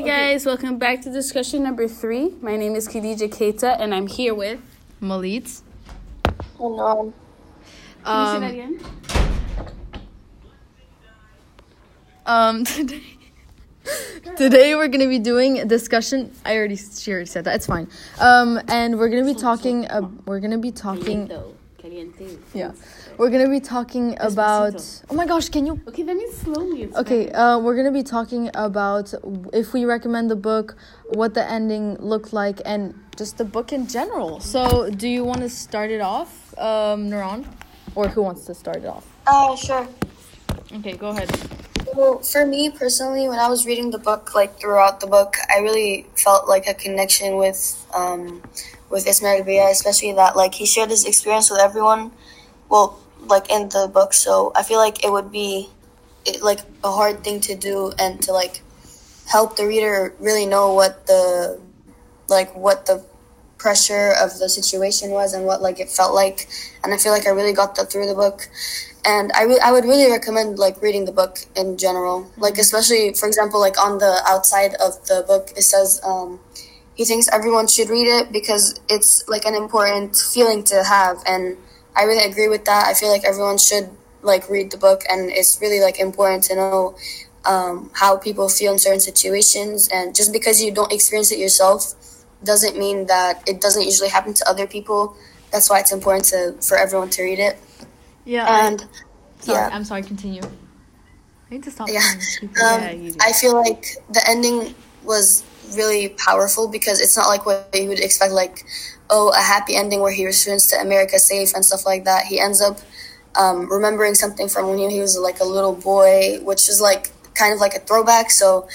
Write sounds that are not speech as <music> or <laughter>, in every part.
Hey guys, welcome back to discussion number three. My name is Khadijah Keita, and I'm here with. Melite. And um, Can you say that Um, again? um, <laughs> today, today we're gonna be doing a discussion. I already, she already said that. It's fine. Um, and we're gonna be talking. Uh, we're gonna be talking. Caliente. Caliente. Yeah, we're gonna be talking about. Despacito. Oh my gosh! Can you? Okay, that means slowly. It's Okay, uh, we're gonna be talking about if we recommend the book, what the ending looked like, and just the book in general. So, do you want to start it off, um, Nouran, or who wants to start it off? uh, sure. Okay, go ahead. Well, for me personally, when I was reading the book, like throughout the book, I really felt like a connection with um, with Ishmael Beah, especially that like he shared his experience with everyone. Well, like in the book, so I feel like it would be it, like a hard thing to do and to like help the reader really know what the like what the pressure of the situation was and what like it felt like. And i feel like i really got that through the book. And I, re- I would really recommend like reading the book in general. Like especially for example like on the outside of the book it says um, he thinks everyone should read it because it's like an important feeling to have and i really agree with that i feel like everyone should like read the book and it's really like important to know um, how people feel in certain situations and just because you don't experience it yourself doesn't mean that it doesn't usually happen to other people that's why it's important to for everyone to read it Yeah, and sorry, yeah I'm sorry. Continue. I need to stop. Yeah. calling these people. Um, Yeah. I feel like the ending was really powerful because it's not like what you would expect, like, oh, a happy ending where he returns to America safe and stuff like that. He ends up um, remembering something from when he was like a little boy, which is like kind of like a throwback. So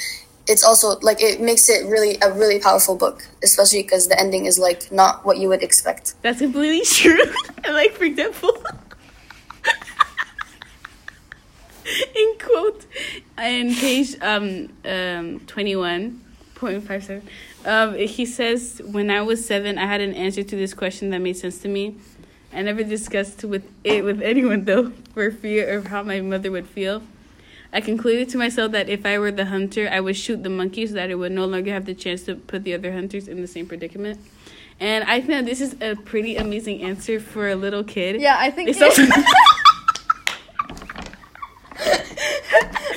it's also like it makes it really a really powerful book, especially because the ending is like not what you would expect. That's completely <laughs> true. like, for example, <laughs> in quote, in page um, um, 21.57, um, he says, When I was seven, I had an answer to this question that made sense to me. I never discussed with it with anyone, though, <laughs> for fear of how my mother would feel. I concluded to myself that if I were the hunter, I would shoot the monkey so that it would no longer have the chance to put the other hunters in the same predicament. And I think that this is a pretty amazing answer for a little kid. Yeah, I think It's <laughs> <laughs> um, it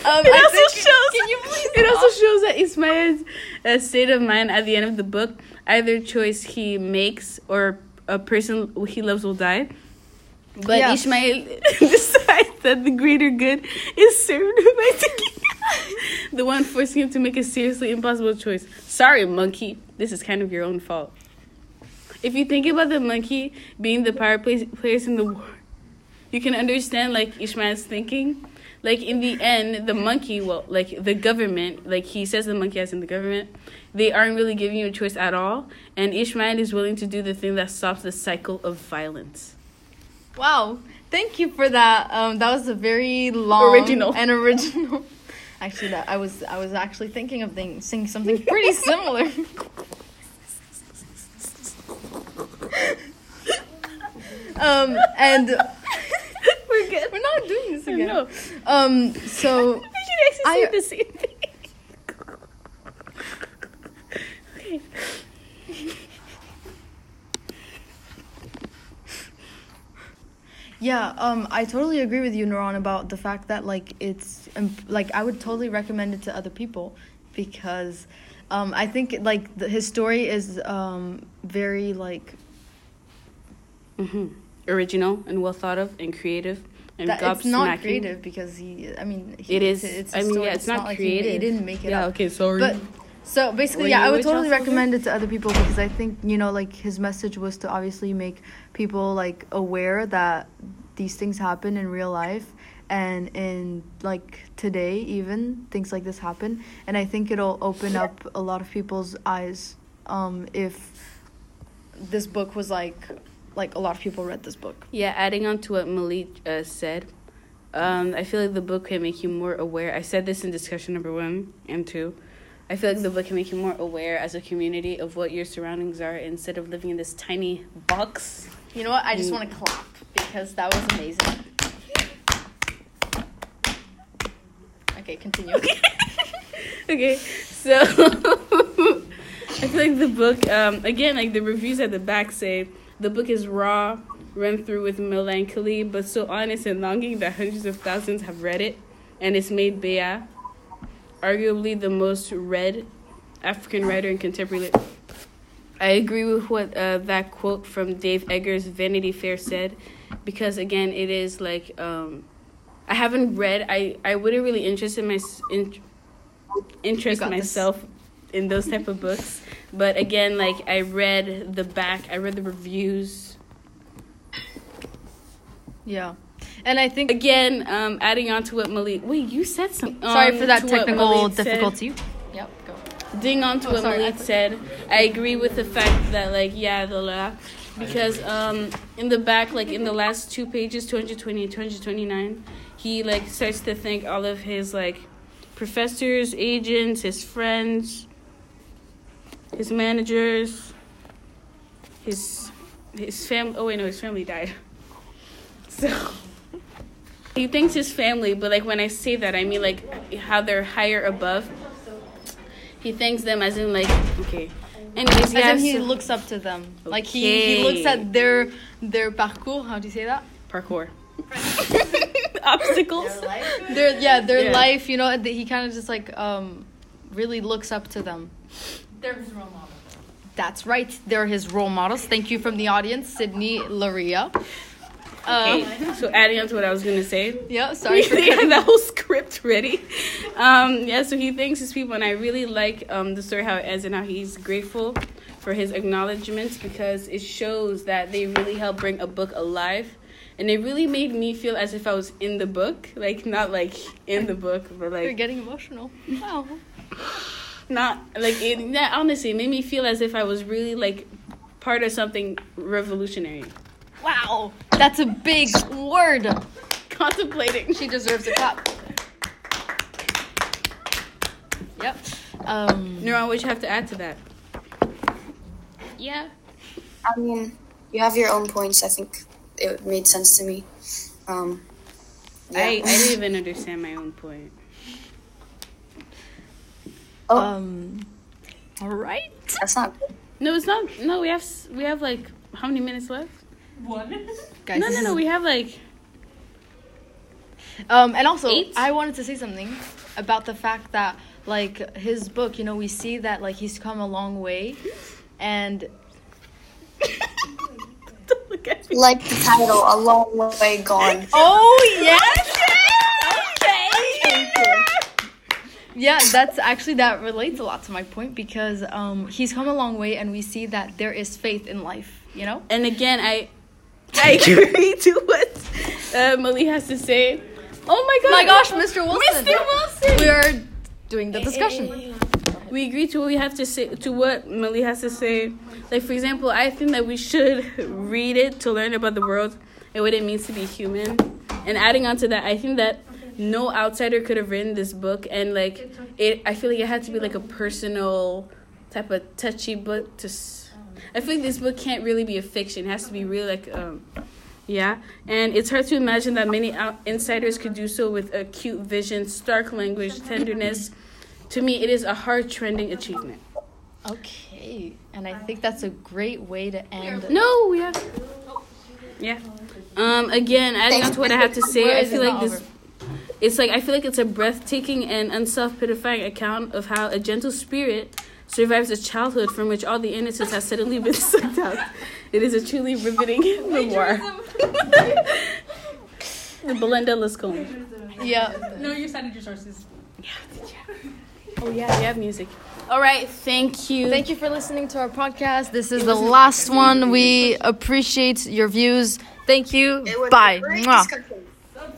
I also think- shows. Can you please It also shows that Ishmael's uh, state of mind at the end of the book. Either choice he makes or a person he loves will die. But Yeah. Ishmael <laughs> decides that the greater good is served <laughs> by taking <laughs> the one forcing him to make a seriously impossible choice. Sorry, monkey. This is kind of your own fault. If you think about the monkey being the power play- players in the war, you can understand like Ishmael's thinking. Like in the end, the monkey, well, like the government, like he says the monkey as in the government, they aren't really giving you a choice at all. And Ishmael is willing to do the thing that stops the cycle of violence. Wow, thank you for that. Um, that was a very long Original. and original. <laughs> Actually, that I was I was actually thinking of thing, saying something pretty similar. <laughs> um, and We're good. we're not doing this again. No. Um, so We should I- say the same thing. okay. Yeah, um, I totally agree with you, Nouran, about the fact that like it's um, like I would totally recommend it to other people because um, I think like the, his story is um, very like hmm Original and well thought of and creative and that it's not creative because he I mean he, It is. it's I a mean, story. yeah, it's, not, like he, creative. he didn't make it yeah, up. okay, sorry. But so basically, Were yeah, I would totally recommend it to other people because I think you know, like his message was to obviously make people like aware that these things happen in real life and in like today even things like this happen and i think it'll open up a lot of people's eyes um if this book was like like a lot of people read this book Yeah, adding on to what Malik uh, said, um, I feel like the book can make you more aware. I said this in discussion number one and two. I feel like the book can make you more aware as a community of what your surroundings are instead of living in this tiny box. you know what i just Mm. want to clap because that was amazing okay continue <laughs> okay, So <laughs> I feel like the book, um, again, like the reviews at the back say, the book is raw, run through with melancholy, but so honest and longing that hundreds of thousands have read it, and it's made Beah arguably the most read African writer in contemporary. Lit- I agree with what uh, that quote from Dave Eggers' Vanity Fair said, because again, it is like um, I haven't read. I I wouldn't really interest in my in, interest got this. myself in those type of books, but again, like I read the back, I read the reviews. Yeah. And I think Again, um, adding on to what Malik. Wait, you said something. sorry um, for that technical Malik said. difficulty. Yep, go. ding on to Oh, what sorry, Malik I- said. I agree with the fact that like yeah the la because um in the back like in the last two pages 220 and 229 he like starts to thank all of his like professors, agents, his friends, his managers, his his family. Oh wait, no, his family died. So he thanks his family, but like when I say that, I mean like how they're higher above. He thanks them as in like okay. Anyways, yeah. As in he so- looks up to them. Like he, he looks at their their parcours. How do you say that? parkour. <laughs> <laughs> Obstacles. Their yeah, their Yeah. life. You know, he kind of just like um really looks up to them. They're his role models. That's right. They're his role models. Thank you from the audience, Sydney Laria. Um, Okay, so adding on to what I was gonna say. Yeah, sorry for they had that whole script ready. Um, yeah, so he thanks his people, and I really like um, the story how it ends and how he's grateful for his acknowledgments because it shows that they really helped bring a book alive. And it really made me feel as if I was in the book, like not like in the book, but like You're getting emotional. Wow. Not like it. Yeah, honestly, it made me feel as if I was really like part of something revolutionary. Wow. That's a big word. Contemplating. She deserves a clap. Yep. Um. Nouran, what you have to add to that? Yeah. I mean, you have your own points. I think it made sense to me. Um, yeah. I, I didn't even understand my own point. Oh, Um. All right. that's not good. No, it's not. No, we have we have like how many minutes left? One. Guys, no, no, no. We have like Um, and also, Eight? I wanted to say something about the fact that, like, his book, you know, we see that, like, he's come a long way. And, <laughs> Don't look at me. Like the title, a long way gone. oh, yes! Okay! Yeah, that's actually, that relates a lot to my point because um, he's come a long way and we see that there is faith in life, you know? And again, I <laughs> I agree to what uh, Mali has to say. Oh my god! my gosh, Mr. Wilson! Mr. Wilson! We are doing the discussion. We agree to what we have to say to what Mali has to say. Like for example, I think that we should read it to learn about the world and what it means to be human. And adding on to that, I think that no outsider could have written this book and like it I feel like it had to be like a personal type of touchy book to s- I feel like this book can't really be a fiction. It has to be really like um yeah, and it's hard to imagine that many out- insiders could do so with acute vision, stark language, tenderness. To me, it is a hard trending achievement. Okay. And I think that's a great way to end. No, we have. Yeah. Um. Again, adding on to what I have to say, I feel like this. It's like I feel like it's a breathtaking and unself-pitifying account of how a gentle spirit survives a childhood from which all the innocence has suddenly been <laughs> sucked out. It is a truly riveting <laughs> memoir. the Belinda Luscombe. Yeah. No, you cited your sources. Yeah. Oh yeah, we have music. All right, thank you. Thank you for listening to our podcast. This is the last one. We appreciate your views. Thank you. It was a Bye. great Mwah. discussion.